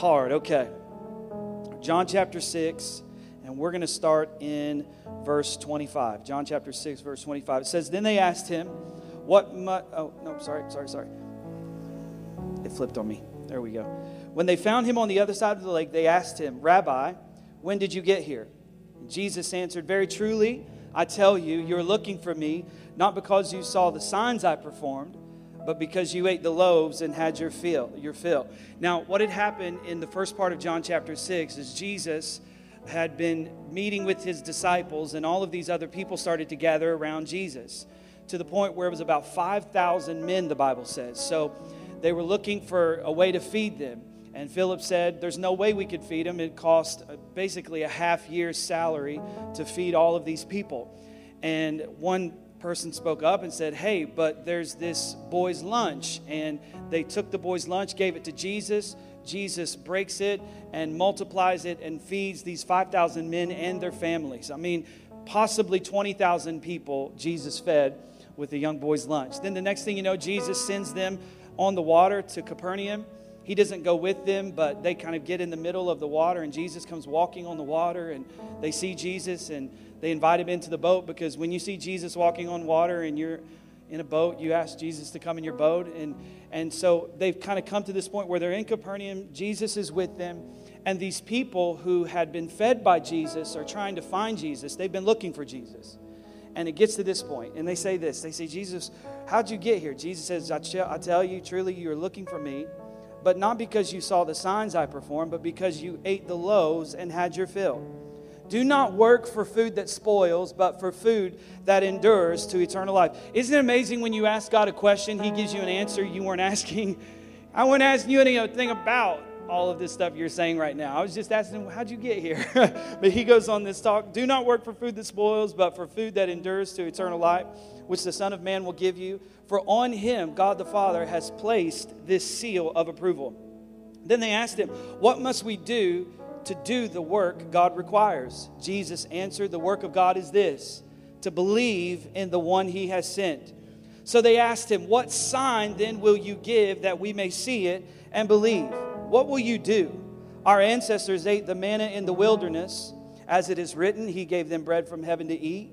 hard. Okay. John chapter 6, and we're going to start in verse 25. John chapter 6, verse 25. It says, Then they asked him, What mu-? Oh, no, sorry, sorry, sorry. It flipped on me. There we go. When they found him on the other side of the lake, they asked him, Rabbi, when did you get here? Jesus answered, Very truly, I tell you, you're looking for me, not because you saw the signs I performed, but because you ate the loaves and had your fill, your fill. Now, what had happened in the first part of John chapter 6 is Jesus had been meeting with his disciples, and all of these other people started to gather around Jesus to the point where it was about 5,000 men, the Bible says. So they were looking for a way to feed them. And Philip said, There's no way we could feed them. It cost uh, basically a half year's salary to feed all of these people. And one person spoke up and said, Hey, but there's this boy's lunch. And they took the boy's lunch, gave it to Jesus. Jesus breaks it and multiplies it and feeds these 5,000 men and their families. I mean, possibly 20,000 people Jesus fed with the young boy's lunch. Then the next thing you know, Jesus sends them on the water to Capernaum. He doesn't go with them, but they kind of get in the middle of the water, and Jesus comes walking on the water, and they see Jesus, and they invite him into the boat because when you see Jesus walking on water and you're in a boat, you ask Jesus to come in your boat. And, and so they've kind of come to this point where they're in Capernaum, Jesus is with them, and these people who had been fed by Jesus are trying to find Jesus. They've been looking for Jesus. And it gets to this point, and they say this They say, Jesus, how'd you get here? Jesus says, I, I tell you, truly, you're looking for me but not because you saw the signs I performed, but because you ate the loaves and had your fill. Do not work for food that spoils, but for food that endures to eternal life. Isn't it amazing when you ask God a question, He gives you an answer you weren't asking? I wasn't asking you anything about all of this stuff you're saying right now. I was just asking How'd you get here? but he goes on this talk Do not work for food that spoils, but for food that endures to eternal life, which the Son of Man will give you. For on him, God the Father has placed this seal of approval. Then they asked him, What must we do to do the work God requires? Jesus answered, The work of God is this to believe in the one he has sent. So they asked him, What sign then will you give that we may see it and believe? What will you do? Our ancestors ate the manna in the wilderness. As it is written, He gave them bread from heaven to eat.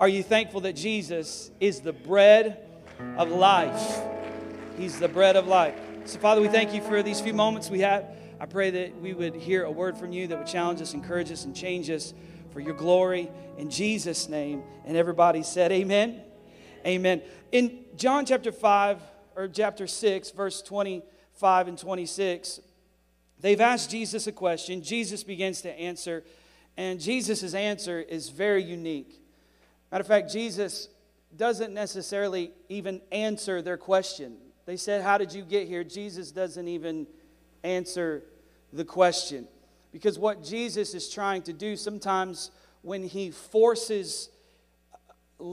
Are you thankful that Jesus is the bread of life? He's the bread of life. So, Father, we thank you for these few moments we have. I pray that we would hear a word from you that would challenge us, encourage us, and change us for your glory. In Jesus' name. And everybody said, Amen. Amen. In John chapter 5, or chapter 6, verse 25 and 26, they've asked Jesus a question. Jesus begins to answer, and Jesus' answer is very unique. Matter of fact, Jesus doesn't necessarily even answer their question. They said, How did you get here? Jesus doesn't even answer the question. Because what Jesus is trying to do sometimes when he forces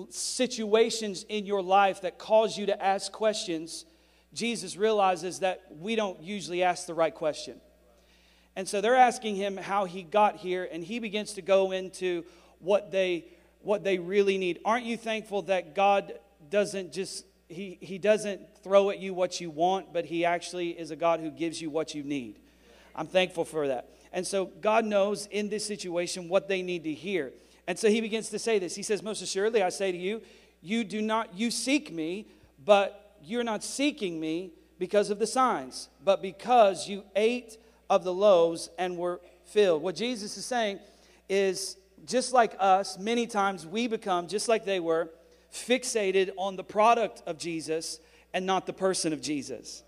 situations in your life that cause you to ask questions, Jesus realizes that we don't usually ask the right question. And so they're asking him how he got here, and he begins to go into what they what they really need. Aren't you thankful that God doesn't just he, he doesn't throw at you what you want, but he actually is a God who gives you what you need. I'm thankful for that. And so God knows in this situation what they need to hear. And so he begins to say this. He says, Most assuredly, I say to you, you do not, you seek me, but you're not seeking me because of the signs, but because you ate of the loaves and were filled. What Jesus is saying is just like us, many times we become, just like they were, fixated on the product of Jesus and not the person of Jesus.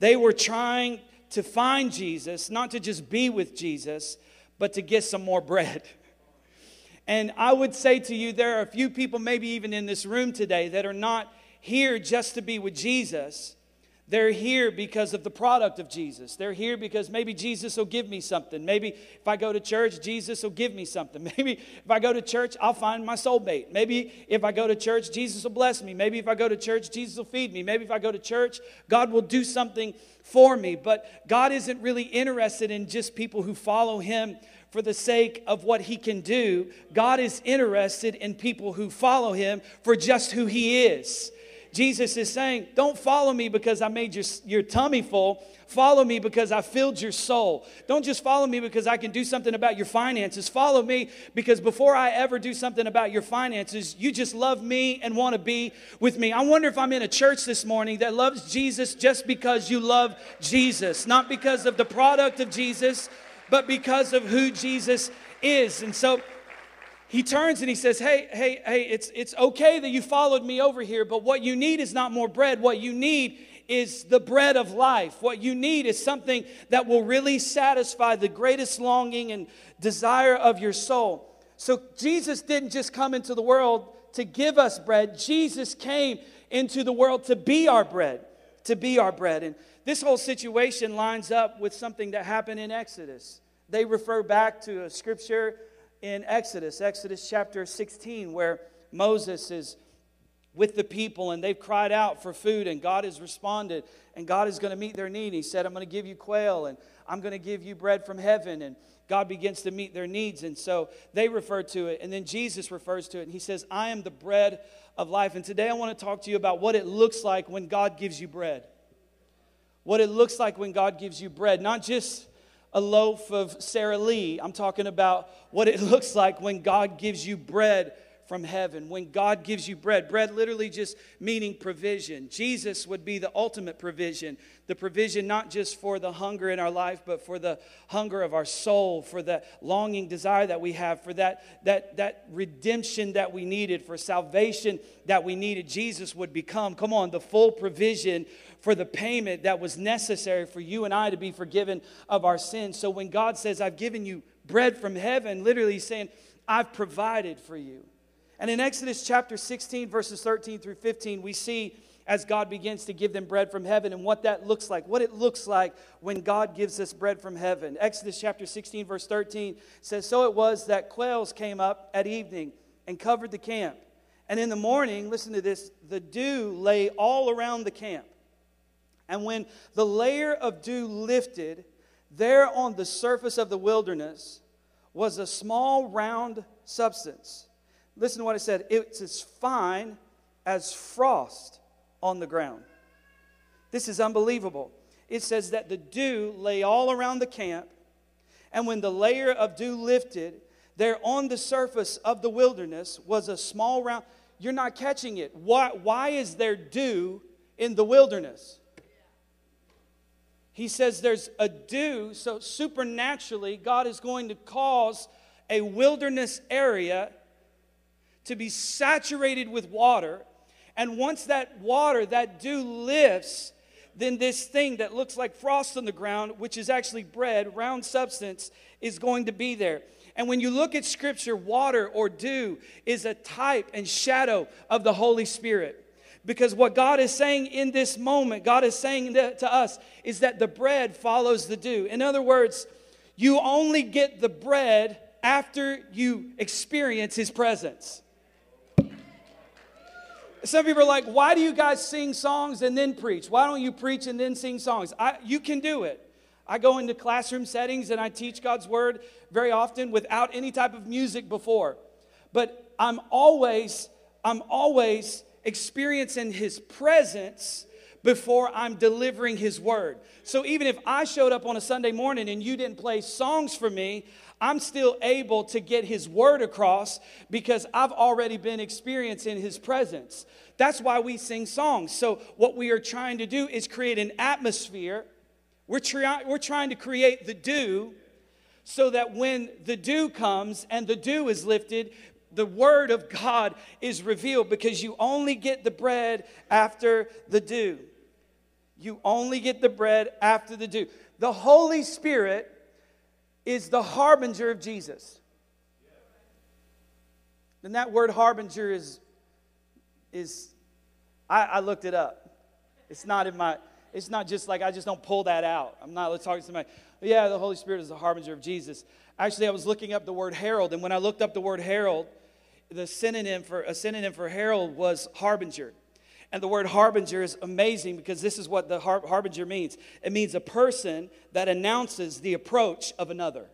They were trying to find Jesus, not to just be with Jesus, but to get some more bread. And I would say to you, there are a few people, maybe even in this room today, that are not here just to be with Jesus. They're here because of the product of Jesus. They're here because maybe Jesus will give me something. Maybe if I go to church, Jesus will give me something. Maybe if I go to church, I'll find my soulmate. Maybe if I go to church, Jesus will bless me. Maybe if I go to church, Jesus will feed me. Maybe if I go to church, God will do something for me. But God isn't really interested in just people who follow Him for the sake of what He can do. God is interested in people who follow Him for just who He is. Jesus is saying, Don't follow me because I made your, your tummy full. Follow me because I filled your soul. Don't just follow me because I can do something about your finances. Follow me because before I ever do something about your finances, you just love me and want to be with me. I wonder if I'm in a church this morning that loves Jesus just because you love Jesus, not because of the product of Jesus, but because of who Jesus is. And so, he turns and he says, Hey, hey, hey, it's, it's okay that you followed me over here, but what you need is not more bread. What you need is the bread of life. What you need is something that will really satisfy the greatest longing and desire of your soul. So Jesus didn't just come into the world to give us bread, Jesus came into the world to be our bread, to be our bread. And this whole situation lines up with something that happened in Exodus. They refer back to a scripture in Exodus, Exodus chapter 16, where Moses is with the people and they've cried out for food and God has responded and God is going to meet their need. He said, I'm going to give you quail and I'm going to give you bread from heaven. And God begins to meet their needs. And so they refer to it. And then Jesus refers to it and he says, I am the bread of life. And today I want to talk to you about what it looks like when God gives you bread. What it looks like when God gives you bread. Not just a loaf of Sara Lee. I'm talking about what it looks like when God gives you bread from heaven. When God gives you bread, bread literally just meaning provision. Jesus would be the ultimate provision. The provision not just for the hunger in our life, but for the hunger of our soul, for the longing desire that we have, for that, that, that redemption that we needed, for salvation that we needed. Jesus would become, come on, the full provision for the payment that was necessary for you and I to be forgiven of our sins. So when God says, I've given you bread from heaven, literally saying, I've provided for you. And in Exodus chapter 16, verses 13 through 15, we see as God begins to give them bread from heaven and what that looks like, what it looks like when God gives us bread from heaven. Exodus chapter 16, verse 13 says, So it was that quails came up at evening and covered the camp. And in the morning, listen to this, the dew lay all around the camp. And when the layer of dew lifted, there on the surface of the wilderness was a small round substance Listen to what it said. It's as fine as frost on the ground. This is unbelievable. It says that the dew lay all around the camp, and when the layer of dew lifted, there on the surface of the wilderness was a small round. You're not catching it. Why, why is there dew in the wilderness? He says there's a dew, so supernaturally, God is going to cause a wilderness area to be saturated with water. And once that water, that dew lifts, then this thing that looks like frost on the ground, which is actually bread, round substance, is going to be there. And when you look at scripture, water or dew is a type and shadow of the Holy Spirit. Because what God is saying in this moment, God is saying to us, is that the bread follows the dew. In other words, you only get the bread after you experience His presence. Some people are like, why do you guys sing songs and then preach? Why don't you preach and then sing songs? I, you can do it. I go into classroom settings and I teach God's word very often without any type of music before. But I'm always, I'm always experiencing his presence before I'm delivering his word. So even if I showed up on a Sunday morning and you didn't play songs for me, I'm still able to get his word across because I've already been experiencing his presence. That's why we sing songs. So, what we are trying to do is create an atmosphere. We're, try- we're trying to create the dew so that when the dew comes and the dew is lifted, the word of God is revealed because you only get the bread after the dew. You only get the bread after the dew. The Holy Spirit is the harbinger of Jesus. And that word harbinger is, is I, I looked it up. It's not in my, It's not just like I just don't pull that out. I'm not talking to somebody, yeah, the Holy Spirit is the harbinger of Jesus. Actually, I was looking up the word herald, and when I looked up the word herald, the synonym for a synonym for herald was harbinger. And the word harbinger is amazing because this is what the har- harbinger means. It means a person that announces the approach of another.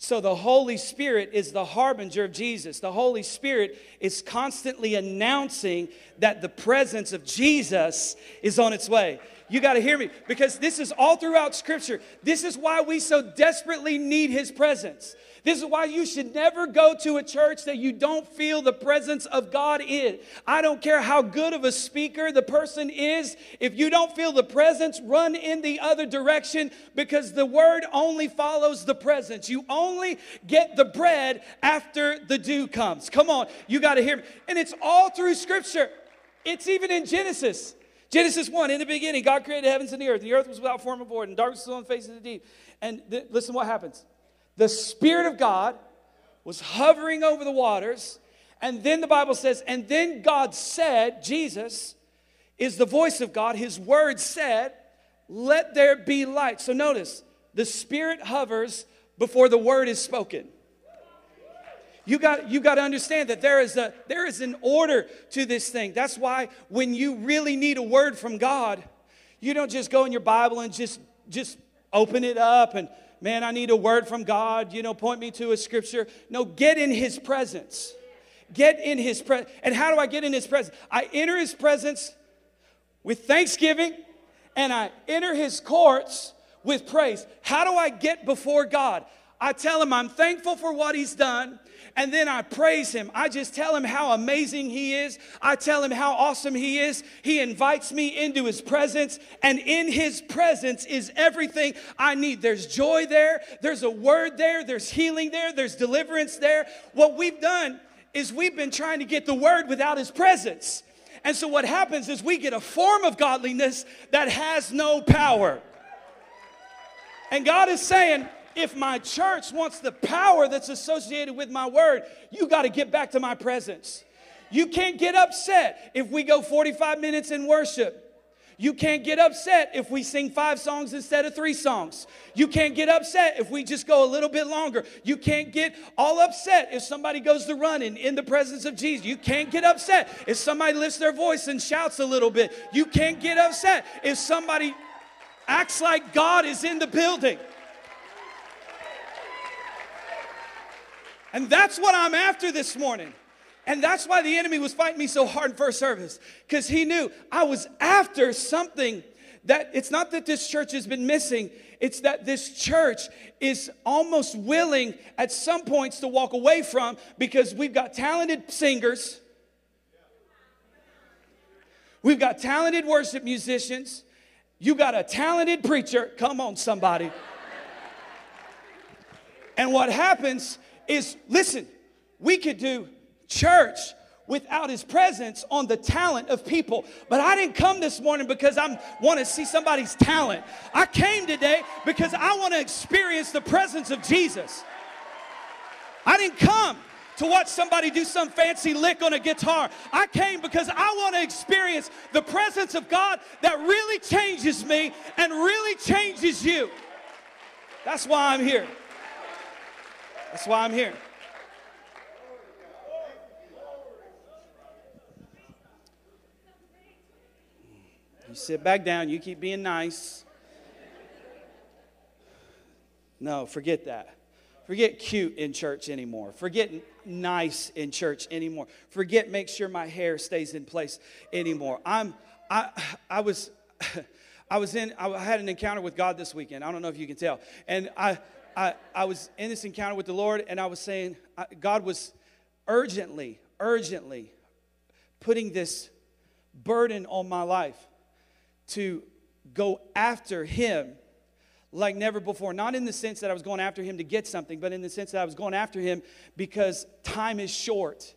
So the Holy Spirit is the harbinger of Jesus. The Holy Spirit is constantly announcing that the presence of Jesus is on its way. You got to hear me because this is all throughout Scripture. This is why we so desperately need His presence. This is why you should never go to a church that you don't feel the presence of God in. I don't care how good of a speaker the person is. If you don't feel the presence, run in the other direction because the word only follows the presence. You only get the bread after the dew comes. Come on, you got to hear me. And it's all through Scripture, it's even in Genesis. Genesis 1, in the beginning, God created the heavens and the earth. The earth was without form and void, and darkness was on the face of the deep. And th- listen what happens. The Spirit of God was hovering over the waters. And then the Bible says, and then God said, Jesus is the voice of God. His word said, let there be light. So notice, the Spirit hovers before the word is spoken. You got, you got to understand that there is, a, there is an order to this thing. That's why when you really need a word from God, you don't just go in your Bible and just, just open it up and, man, I need a word from God, you know, point me to a scripture. No, get in his presence. Get in his presence. And how do I get in his presence? I enter his presence with thanksgiving and I enter his courts with praise. How do I get before God? I tell him I'm thankful for what he's done and then I praise him. I just tell him how amazing he is. I tell him how awesome he is. He invites me into his presence, and in his presence is everything I need. There's joy there, there's a word there, there's healing there, there's deliverance there. What we've done is we've been trying to get the word without his presence. And so what happens is we get a form of godliness that has no power. And God is saying, if my church wants the power that's associated with my word, you got to get back to my presence. You can't get upset if we go 45 minutes in worship. You can't get upset if we sing five songs instead of three songs. You can't get upset if we just go a little bit longer. You can't get all upset if somebody goes to running in the presence of Jesus. You can't get upset if somebody lifts their voice and shouts a little bit. You can't get upset if somebody acts like God is in the building. And that's what I'm after this morning. And that's why the enemy was fighting me so hard in first service, because he knew I was after something that it's not that this church has been missing, it's that this church is almost willing at some points to walk away from because we've got talented singers, we've got talented worship musicians, you got a talented preacher. Come on, somebody. And what happens is listen, we could do church without his presence on the talent of people. But I didn't come this morning because I want to see somebody's talent. I came today because I want to experience the presence of Jesus. I didn't come to watch somebody do some fancy lick on a guitar. I came because I want to experience the presence of God that really changes me and really changes you. That's why I'm here. That's why I'm here. You sit back down, you keep being nice. No, forget that. Forget cute in church anymore. Forget nice in church anymore. Forget make sure my hair stays in place anymore. I'm I I was I was in I had an encounter with God this weekend. I don't know if you can tell. And I I, I was in this encounter with the Lord, and I was saying, I, God was urgently, urgently putting this burden on my life to go after Him like never before. Not in the sense that I was going after Him to get something, but in the sense that I was going after Him because time is short.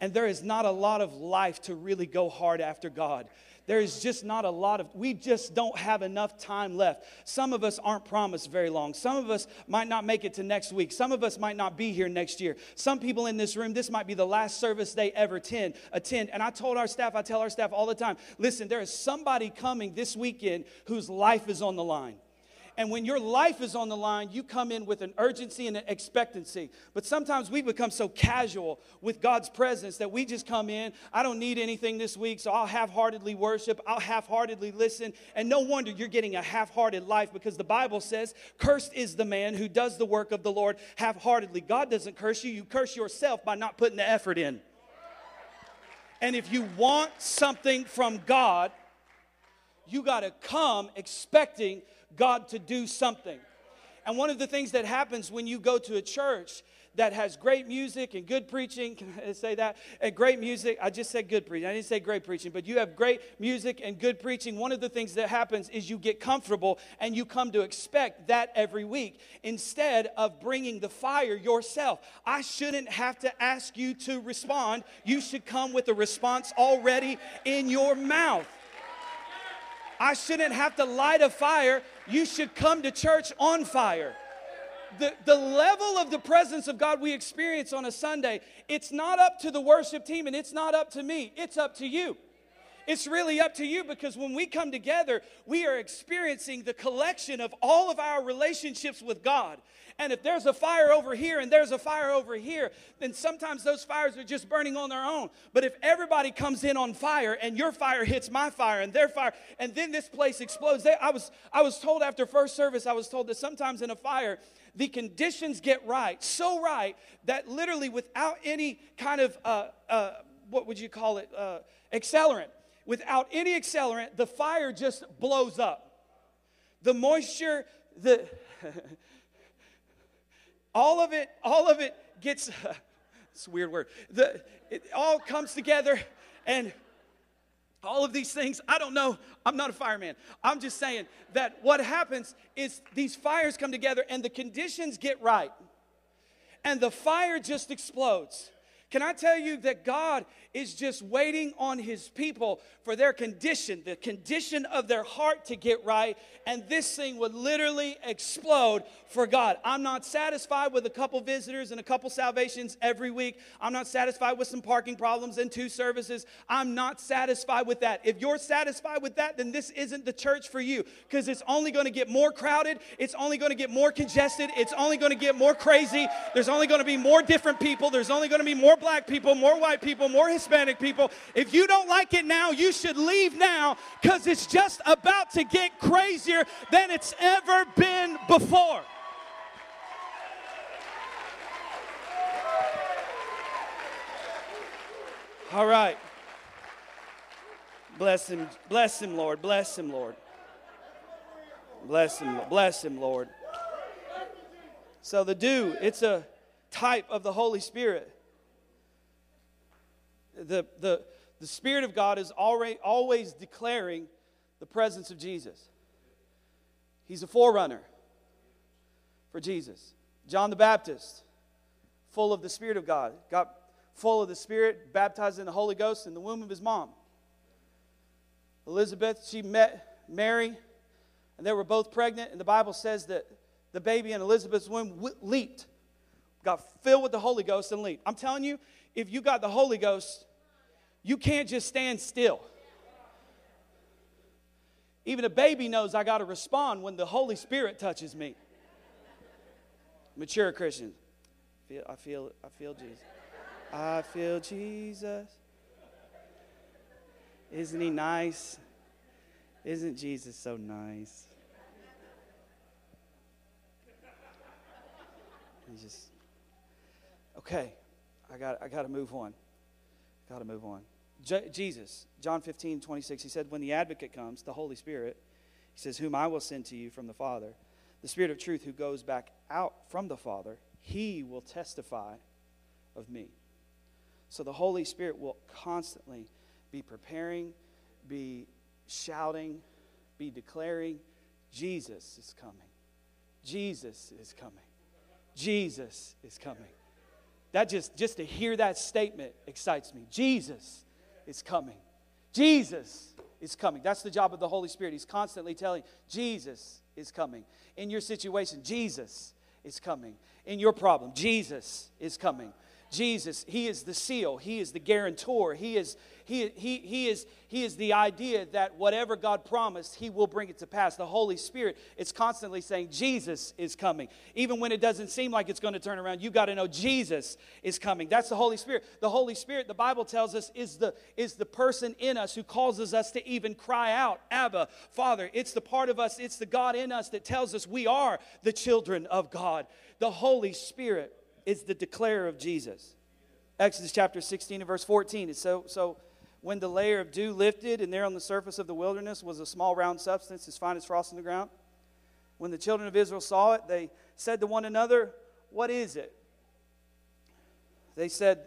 And there is not a lot of life to really go hard after God there is just not a lot of, we just don't have enough time left. Some of us aren't promised very long. Some of us might not make it to next week. Some of us might not be here next year. Some people in this room, this might be the last service they ever attend. attend. And I told our staff, I tell our staff all the time listen, there is somebody coming this weekend whose life is on the line. And when your life is on the line, you come in with an urgency and an expectancy. But sometimes we become so casual with God's presence that we just come in. I don't need anything this week, so I'll half heartedly worship, I'll half heartedly listen. And no wonder you're getting a half hearted life because the Bible says, Cursed is the man who does the work of the Lord half heartedly. God doesn't curse you, you curse yourself by not putting the effort in. And if you want something from God, you got to come expecting God to do something. And one of the things that happens when you go to a church that has great music and good preaching, can I say that? And great music, I just said good preaching. I didn't say great preaching, but you have great music and good preaching. One of the things that happens is you get comfortable and you come to expect that every week instead of bringing the fire yourself. I shouldn't have to ask you to respond. You should come with a response already in your mouth. I shouldn't have to light a fire. You should come to church on fire. The, the level of the presence of God we experience on a Sunday, it's not up to the worship team and it's not up to me, it's up to you. It's really up to you because when we come together, we are experiencing the collection of all of our relationships with God. And if there's a fire over here and there's a fire over here, then sometimes those fires are just burning on their own. But if everybody comes in on fire and your fire hits my fire and their fire, and then this place explodes, they, I, was, I was told after first service, I was told that sometimes in a fire, the conditions get right, so right that literally without any kind of, uh, uh, what would you call it, uh, accelerant, without any accelerant, the fire just blows up. The moisture, the all of it, all of it gets it's a weird word. The it all comes together and all of these things, I don't know. I'm not a fireman. I'm just saying that what happens is these fires come together and the conditions get right. And the fire just explodes. Can I tell you that God is just waiting on his people for their condition, the condition of their heart to get right, and this thing would literally explode for God. I'm not satisfied with a couple visitors and a couple salvations every week. I'm not satisfied with some parking problems and two services. I'm not satisfied with that. If you're satisfied with that, then this isn't the church for you because it's only going to get more crowded, it's only going to get more congested, it's only going to get more crazy. There's only going to be more different people, there's only going to be more black people, more white people, more Hispanic people. If you don't like it now, you should leave now because it's just about to get crazier than it's ever been before. All right. Bless him. Bless him, Lord. Bless him, Lord. Bless him. Bless him, Lord. So the dew, it's a type of the Holy Spirit the, the, the Spirit of God is already, always declaring the presence of Jesus. He's a forerunner for Jesus. John the Baptist, full of the Spirit of God, got full of the Spirit, baptized in the Holy Ghost in the womb of his mom. Elizabeth, she met Mary, and they were both pregnant, and the Bible says that the baby in Elizabeth's womb leaped, got filled with the Holy Ghost, and leaped. I'm telling you, if you got the Holy Ghost, you can't just stand still. Even a baby knows I got to respond when the Holy Spirit touches me. Mature Christians, I feel, I feel Jesus. I feel Jesus. Isn't he nice? Isn't Jesus so nice? He just okay. I got I got to move on. Got to move on. Jesus, John 15, 26, he said, When the advocate comes, the Holy Spirit, he says, Whom I will send to you from the Father, the Spirit of truth who goes back out from the Father, he will testify of me. So the Holy Spirit will constantly be preparing, be shouting, be declaring, Jesus is coming. Jesus is coming. Jesus is coming. That just, just to hear that statement excites me. Jesus is coming. Jesus is coming. That's the job of the Holy Spirit. He's constantly telling, Jesus is coming. In your situation, Jesus is coming. In your problem, Jesus is coming. Jesus, He is the seal, He is the guarantor, He is, he, he, he, is, he is the idea that whatever God promised, He will bring it to pass. The Holy Spirit is constantly saying, Jesus is coming. Even when it doesn't seem like it's going to turn around, you got to know Jesus is coming. That's the Holy Spirit. The Holy Spirit, the Bible tells us, is the, is the person in us who causes us to even cry out, Abba, Father. It's the part of us, it's the God in us that tells us we are the children of God. The Holy Spirit is the declarer of Jesus. Exodus chapter 16 and verse 14. It's so, so when the layer of dew lifted, and there on the surface of the wilderness was a small round substance as fine as frost on the ground. When the children of Israel saw it, they said to one another, What is it? They said,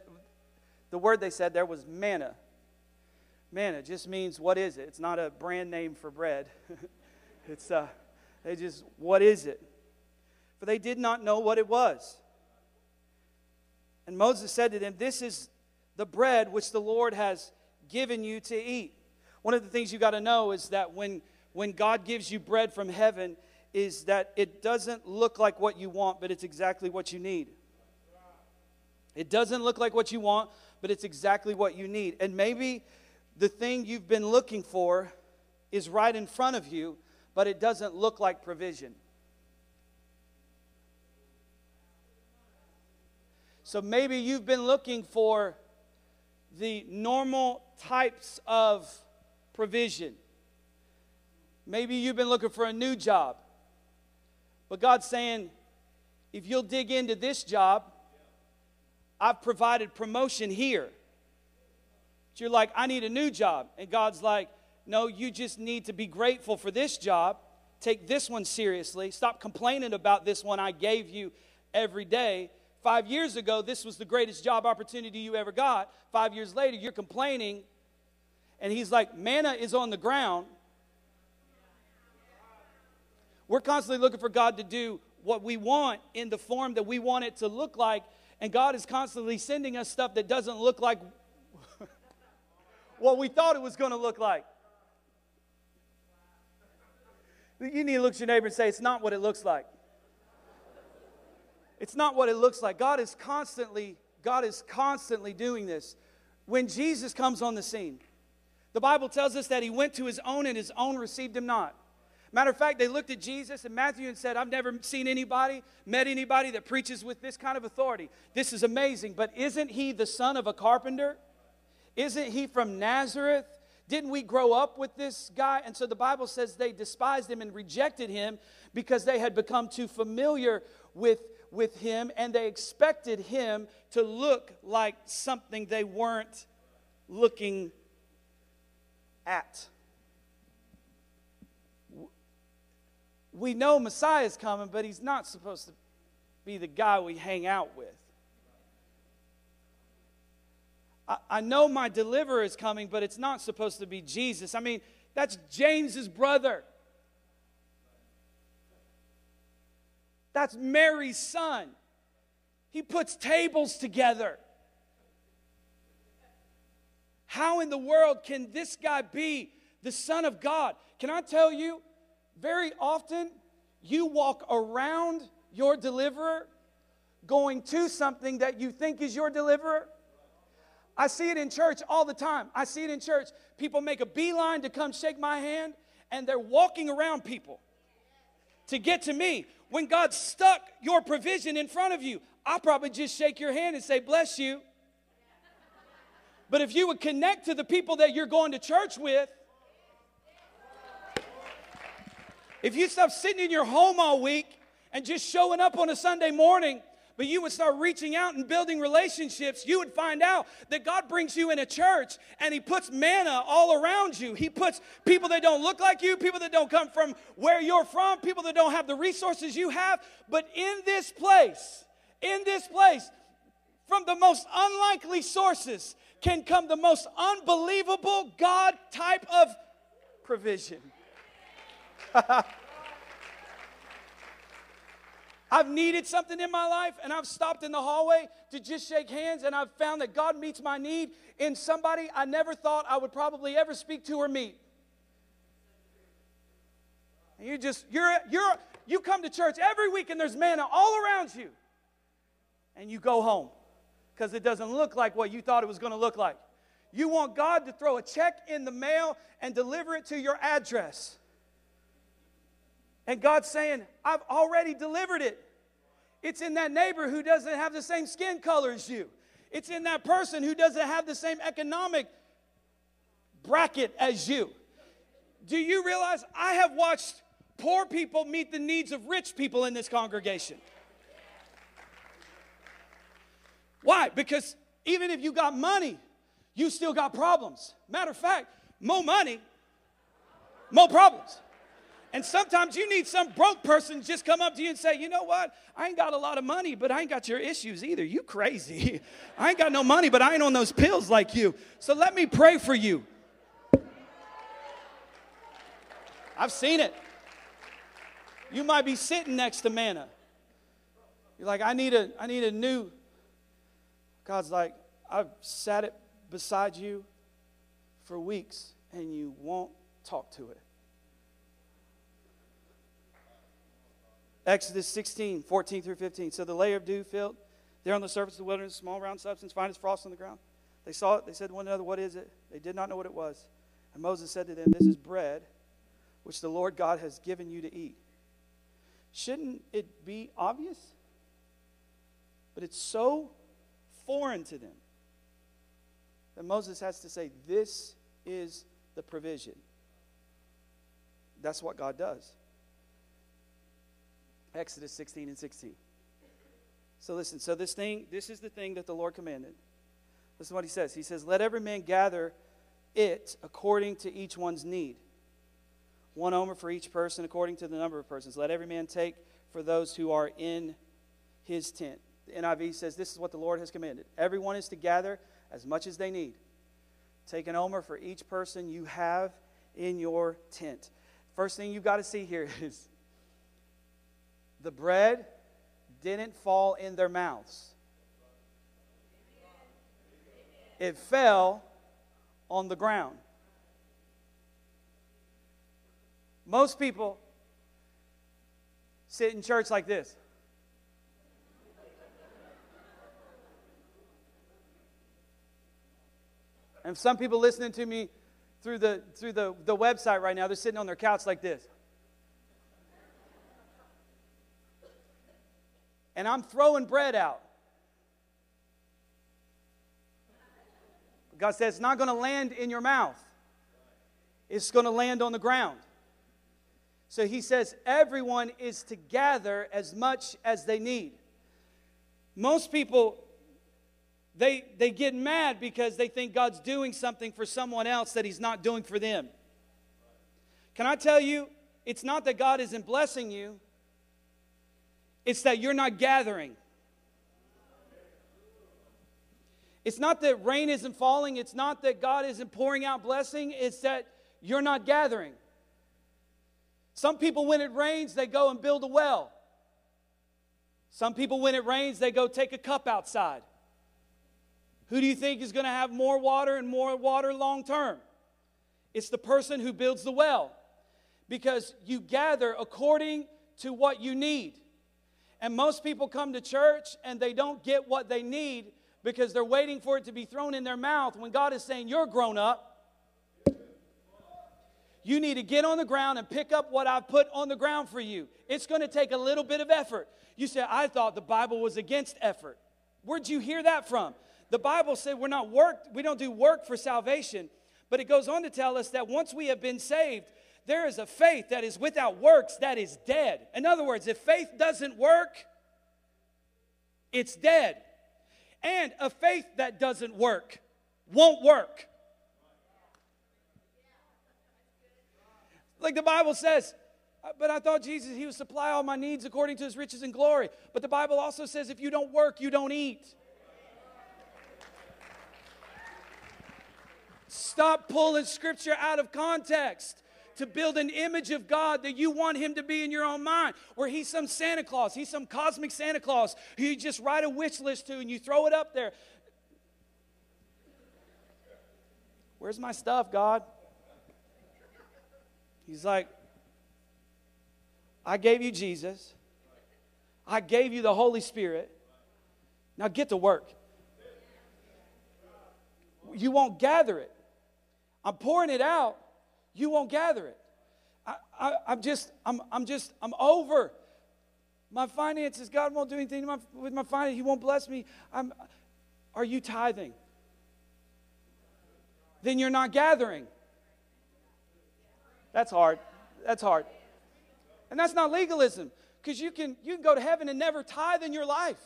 the word they said there was manna. Manna just means, What is it? It's not a brand name for bread. it's, uh, they just, What is it? For they did not know what it was. And Moses said to them, This is the bread which the Lord has given you to eat. One of the things you got to know is that when, when God gives you bread from heaven, is that it doesn't look like what you want, but it's exactly what you need. It doesn't look like what you want, but it's exactly what you need. And maybe the thing you've been looking for is right in front of you, but it doesn't look like provision. So maybe you've been looking for the normal types of provision. Maybe you've been looking for a new job. But God's saying, if you'll dig into this job, I've provided promotion here. But you're like, I need a new job. And God's like, no, you just need to be grateful for this job. Take this one seriously. Stop complaining about this one I gave you every day Five years ago, this was the greatest job opportunity you ever got. Five years later, you're complaining. And he's like, manna is on the ground. We're constantly looking for God to do what we want in the form that we want it to look like. And God is constantly sending us stuff that doesn't look like what we thought it was going to look like. You need to look at your neighbor and say, It's not what it looks like. It's not what it looks like. God is constantly, God is constantly doing this. When Jesus comes on the scene, the Bible tells us that he went to his own and his own received him not. Matter of fact, they looked at Jesus and Matthew and said, I've never seen anybody, met anybody that preaches with this kind of authority. This is amazing. But isn't he the son of a carpenter? Isn't he from Nazareth? Didn't we grow up with this guy? And so the Bible says they despised him and rejected him because they had become too familiar with with him and they expected him to look like something they weren't looking at. We know Messiah is coming, but he's not supposed to be the guy we hang out with. I, I know my deliverer is coming, but it's not supposed to be Jesus. I mean, that's James's brother. That's Mary's son. He puts tables together. How in the world can this guy be the Son of God? Can I tell you, very often you walk around your deliverer going to something that you think is your deliverer. I see it in church all the time. I see it in church. People make a beeline to come shake my hand, and they're walking around people to get to me when God stuck your provision in front of you, I'll probably just shake your hand and say, Bless you. But if you would connect to the people that you're going to church with, if you stop sitting in your home all week and just showing up on a Sunday morning but you would start reaching out and building relationships, you would find out that God brings you in a church and He puts manna all around you. He puts people that don't look like you, people that don't come from where you're from, people that don't have the resources you have. But in this place, in this place, from the most unlikely sources can come the most unbelievable God type of provision. I've needed something in my life and I've stopped in the hallway to just shake hands and I've found that God meets my need in somebody I never thought I would probably ever speak to or meet. And you just, you're, you're, you come to church every week and there's manna all around you. And you go home because it doesn't look like what you thought it was going to look like. You want God to throw a check in the mail and deliver it to your address. And God's saying, I've already delivered it. It's in that neighbor who doesn't have the same skin color as you. It's in that person who doesn't have the same economic bracket as you. Do you realize I have watched poor people meet the needs of rich people in this congregation? Why? Because even if you got money, you still got problems. Matter of fact, more money, more problems. And sometimes you need some broke person just come up to you and say, you know what? I ain't got a lot of money, but I ain't got your issues either. You crazy. I ain't got no money, but I ain't on those pills like you. So let me pray for you. I've seen it. You might be sitting next to manna. You're like, I need a, I need a new. God's like, I've sat it beside you for weeks and you won't talk to it. Exodus 16, 14 through 15. So the layer of dew filled there on the surface of the wilderness, small round substance, fine as frost on the ground. They saw it. They said to one another, What is it? They did not know what it was. And Moses said to them, This is bread which the Lord God has given you to eat. Shouldn't it be obvious? But it's so foreign to them that Moses has to say, This is the provision. That's what God does. Exodus 16 and 16. So listen, so this thing, this is the thing that the Lord commanded. Listen to what he says. He says, Let every man gather it according to each one's need. One omer for each person according to the number of persons. Let every man take for those who are in his tent. The NIV says, This is what the Lord has commanded. Everyone is to gather as much as they need. Take an omer for each person you have in your tent. First thing you've got to see here is the bread didn't fall in their mouths, it fell on the ground. Most people sit in church like this. And some people listening to me through the through the, the website right now, they're sitting on their couch like this. And I'm throwing bread out. God says it's not going to land in your mouth, it's going to land on the ground. So he says everyone is to gather as much as they need. Most people they they get mad because they think God's doing something for someone else that he's not doing for them. Can I tell you, it's not that God isn't blessing you, it's that you're not gathering. It's not that rain isn't falling. It's not that God isn't pouring out blessing. It's that you're not gathering. Some people, when it rains, they go and build a well. Some people, when it rains, they go take a cup outside. Who do you think is going to have more water and more water long term? It's the person who builds the well because you gather according to what you need. And most people come to church and they don't get what they need because they're waiting for it to be thrown in their mouth when God is saying, You're grown up. You need to get on the ground and pick up what I've put on the ground for you. It's going to take a little bit of effort. You say, I thought the Bible was against effort. Where'd you hear that from? The Bible said we're not work, we don't do work for salvation, but it goes on to tell us that once we have been saved, there is a faith that is without works that is dead. In other words, if faith doesn't work, it's dead. And a faith that doesn't work won't work. Like the Bible says, uh, but I thought Jesus, He would supply all my needs according to His riches and glory. But the Bible also says if you don't work, you don't eat. Stop pulling scripture out of context to build an image of God that you want Him to be in your own mind, where He's some Santa Claus, He's some cosmic Santa Claus who you just write a wish list to and you throw it up there. Where's my stuff, God? He's like, I gave you Jesus. I gave you the Holy Spirit. Now get to work. You won't gather it. I'm pouring it out. You won't gather it. I, I, I'm just, I'm, I'm just, I'm over my finances. God won't do anything my, with my finances. He won't bless me. I'm, are you tithing? Then you're not gathering. That's hard. That's hard. And that's not legalism because you can, you can go to heaven and never tithe in your life.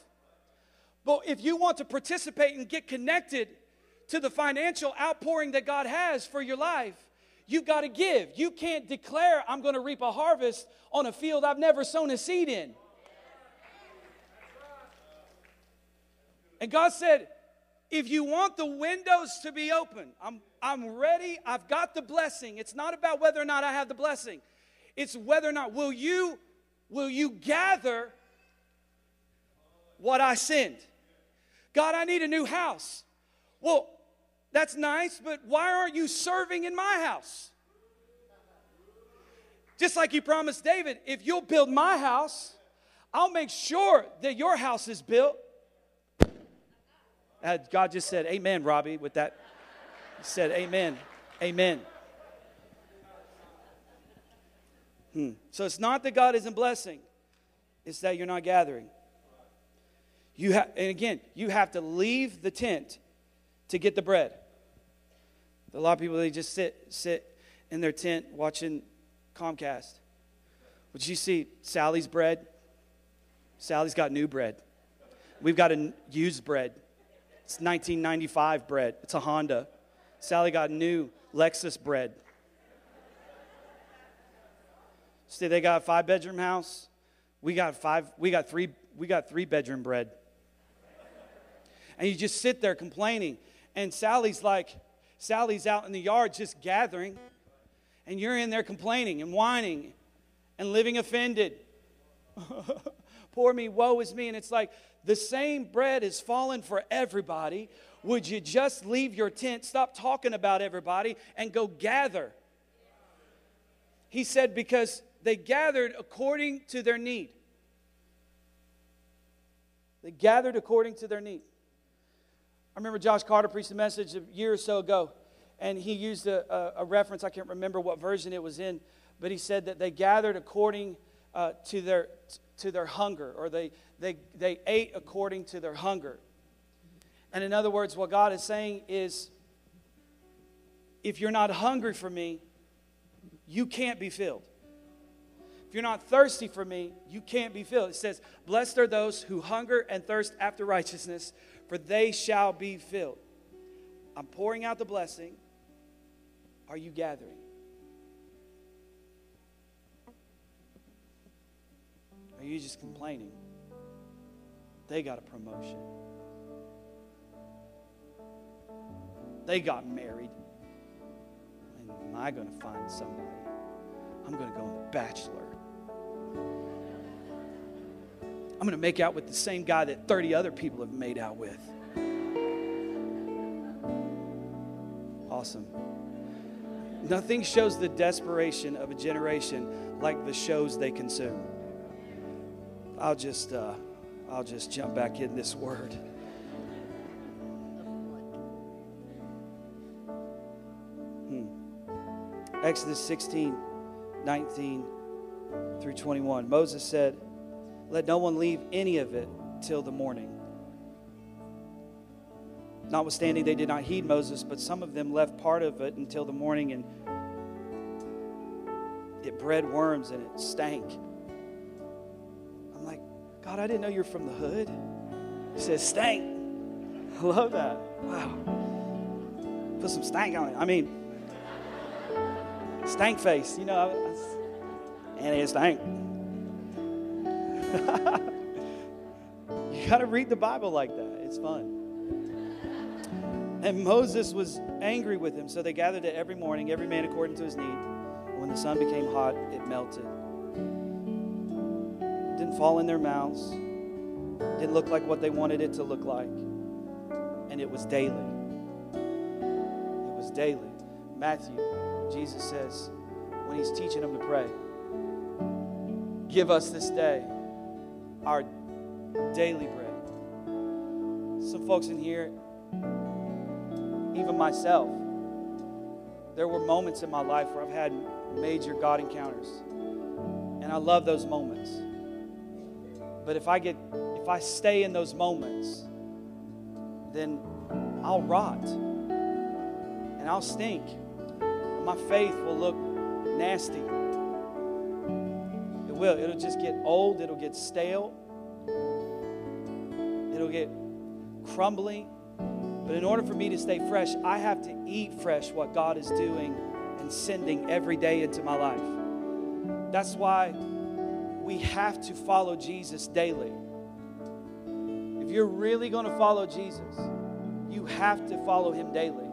But if you want to participate and get connected to the financial outpouring that God has for your life, you've got to give. You can't declare, I'm going to reap a harvest on a field I've never sown a seed in. And God said, if you want the windows to be open, I'm, I'm ready. I've got the blessing. It's not about whether or not I have the blessing. It's whether or not will you will you gather what I send? God, I need a new house. Well, that's nice, but why aren't you serving in my house? Just like you promised David, if you'll build my house, I'll make sure that your house is built. Uh, God just said, Amen, Robbie, with that. He said, Amen. Amen. Hmm. So it's not that God isn't blessing, it's that you're not gathering. You ha- and again, you have to leave the tent to get the bread. A lot of people they just sit sit in their tent watching Comcast. Would you see Sally's bread? Sally's got new bread. We've got a used bread. It's 1995 bread. It's a Honda. Sally got new Lexus bread. See, they got a five bedroom house. We got five, we got three, we got three bedroom bread. And you just sit there complaining. And Sally's like, Sally's out in the yard just gathering. And you're in there complaining and whining and living offended. Poor me, woe is me. And it's like the same bread is fallen for everybody. Would you just leave your tent, stop talking about everybody, and go gather? He said, because they gathered according to their need. They gathered according to their need. I remember Josh Carter preached a message a year or so ago, and he used a, a, a reference. I can't remember what version it was in, but he said that they gathered according uh, to, their, to their hunger, or they, they, they ate according to their hunger. And in other words, what God is saying is if you're not hungry for me, you can't be filled. If you're not thirsty for me, you can't be filled. It says, Blessed are those who hunger and thirst after righteousness, for they shall be filled. I'm pouring out the blessing. Are you gathering? Are you just complaining? They got a promotion. They got married. Am I going to find somebody? I'm going to go on the bachelor. I'm going to make out with the same guy that 30 other people have made out with. Awesome. Nothing shows the desperation of a generation like the shows they consume. I'll just, uh, I'll just jump back in this word. Hmm. Exodus 16, 19 through 21. Moses said, Let no one leave any of it till the morning. Notwithstanding, they did not heed Moses, but some of them left part of it until the morning, and it bred worms and it stank. I'm like, God, I didn't know you're from the hood. He says, stank. I love that. Wow. Put some stank on it. I mean, stank face, you know, and it stank. you got to read the Bible like that. It's fun. And Moses was angry with him, so they gathered it every morning, every man according to his need. When the sun became hot, it melted. It didn't fall in their mouths. It didn't look like what they wanted it to look like. And it was daily. It was daily. Matthew, Jesus says, when he's teaching them to pray, Give us this day our daily bread. Some folks in here, even myself, there were moments in my life where I've had major God encounters. And I love those moments. But if I get if I stay in those moments, then I'll rot. And I'll stink. My faith will look nasty. Will. It'll just get old, it'll get stale. It'll get crumbling. But in order for me to stay fresh, I have to eat fresh what God is doing and sending every day into my life. That's why we have to follow Jesus daily. If you're really going to follow Jesus, you have to follow him daily.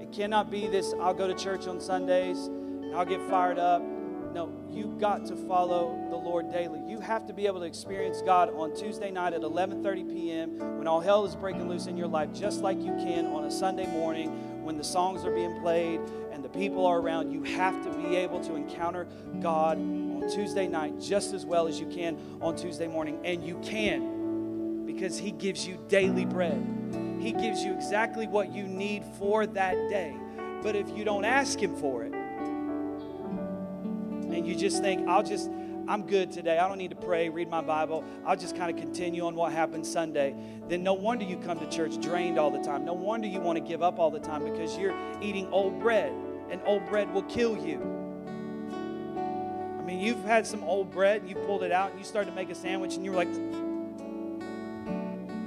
It cannot be this I'll go to church on Sundays and I'll get fired up. No, you got to follow the Lord daily. You have to be able to experience God on Tuesday night at 11:30 p.m. when all hell is breaking loose in your life, just like you can on a Sunday morning when the songs are being played and the people are around. You have to be able to encounter God on Tuesday night just as well as you can on Tuesday morning, and you can because He gives you daily bread. He gives you exactly what you need for that day. But if you don't ask Him for it, and you just think, I'll just, I'm good today. I don't need to pray, read my Bible. I'll just kind of continue on what happened Sunday. Then no wonder you come to church drained all the time. No wonder you want to give up all the time because you're eating old bread, and old bread will kill you. I mean, you've had some old bread, and you pulled it out, and you started to make a sandwich, and you were like,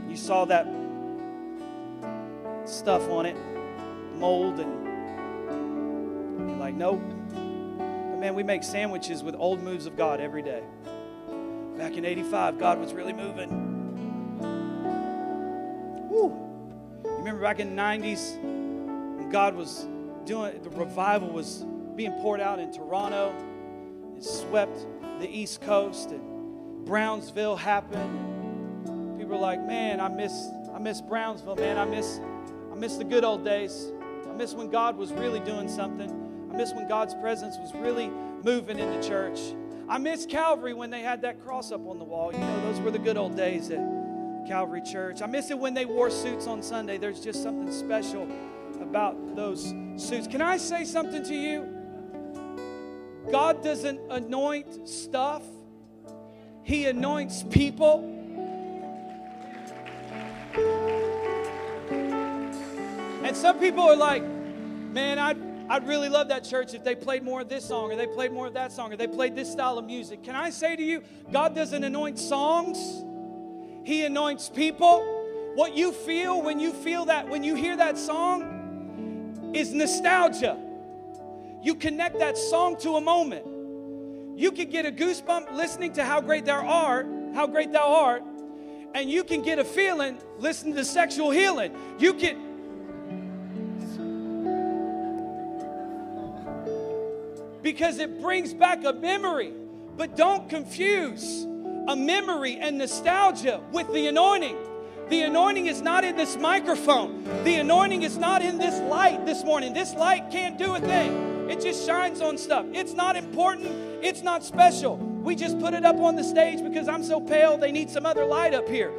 you saw that stuff on it, mold, and you're like, nope man, we make sandwiches with old moves of God every day. Back in 85, God was really moving. Woo. You remember back in the 90s when God was doing, the revival was being poured out in Toronto. It swept the East Coast and Brownsville happened. People were like, man, I miss, I miss Brownsville, man. I miss, I miss the good old days. I miss when God was really doing something. Miss when God's presence was really moving in the church. I miss Calvary when they had that cross up on the wall. You know, those were the good old days at Calvary Church. I miss it when they wore suits on Sunday. There's just something special about those suits. Can I say something to you? God doesn't anoint stuff, He anoints people. And some people are like, man, I I'd really love that church if they played more of this song or they played more of that song or they played this style of music. Can I say to you, God doesn't anoint songs, He anoints people. What you feel when you feel that, when you hear that song, is nostalgia. You connect that song to a moment. You can get a goosebump listening to how great thou art, how great thou art, and you can get a feeling listening to sexual healing. You can because it brings back a memory. But don't confuse a memory and nostalgia with the anointing. The anointing is not in this microphone. The anointing is not in this light this morning. This light can't do a thing. It just shines on stuff. It's not important. It's not special. We just put it up on the stage because I'm so pale, they need some other light up here.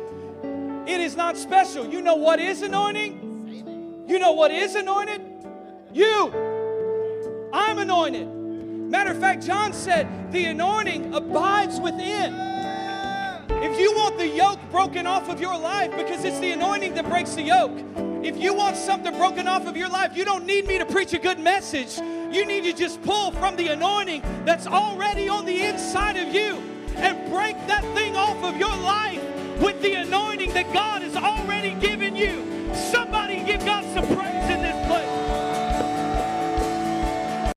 It is not special. You know what is anointing? You know what is anointed? You. I'm anointed. Matter of fact, John said, the anointing abides within. If you want the yoke broken off of your life, because it's the anointing that breaks the yoke, if you want something broken off of your life, you don't need me to preach a good message. You need to just pull from the anointing that's already on the inside of you and break that thing off of your life with the anointing that God has already given you. Somebody give God some praise.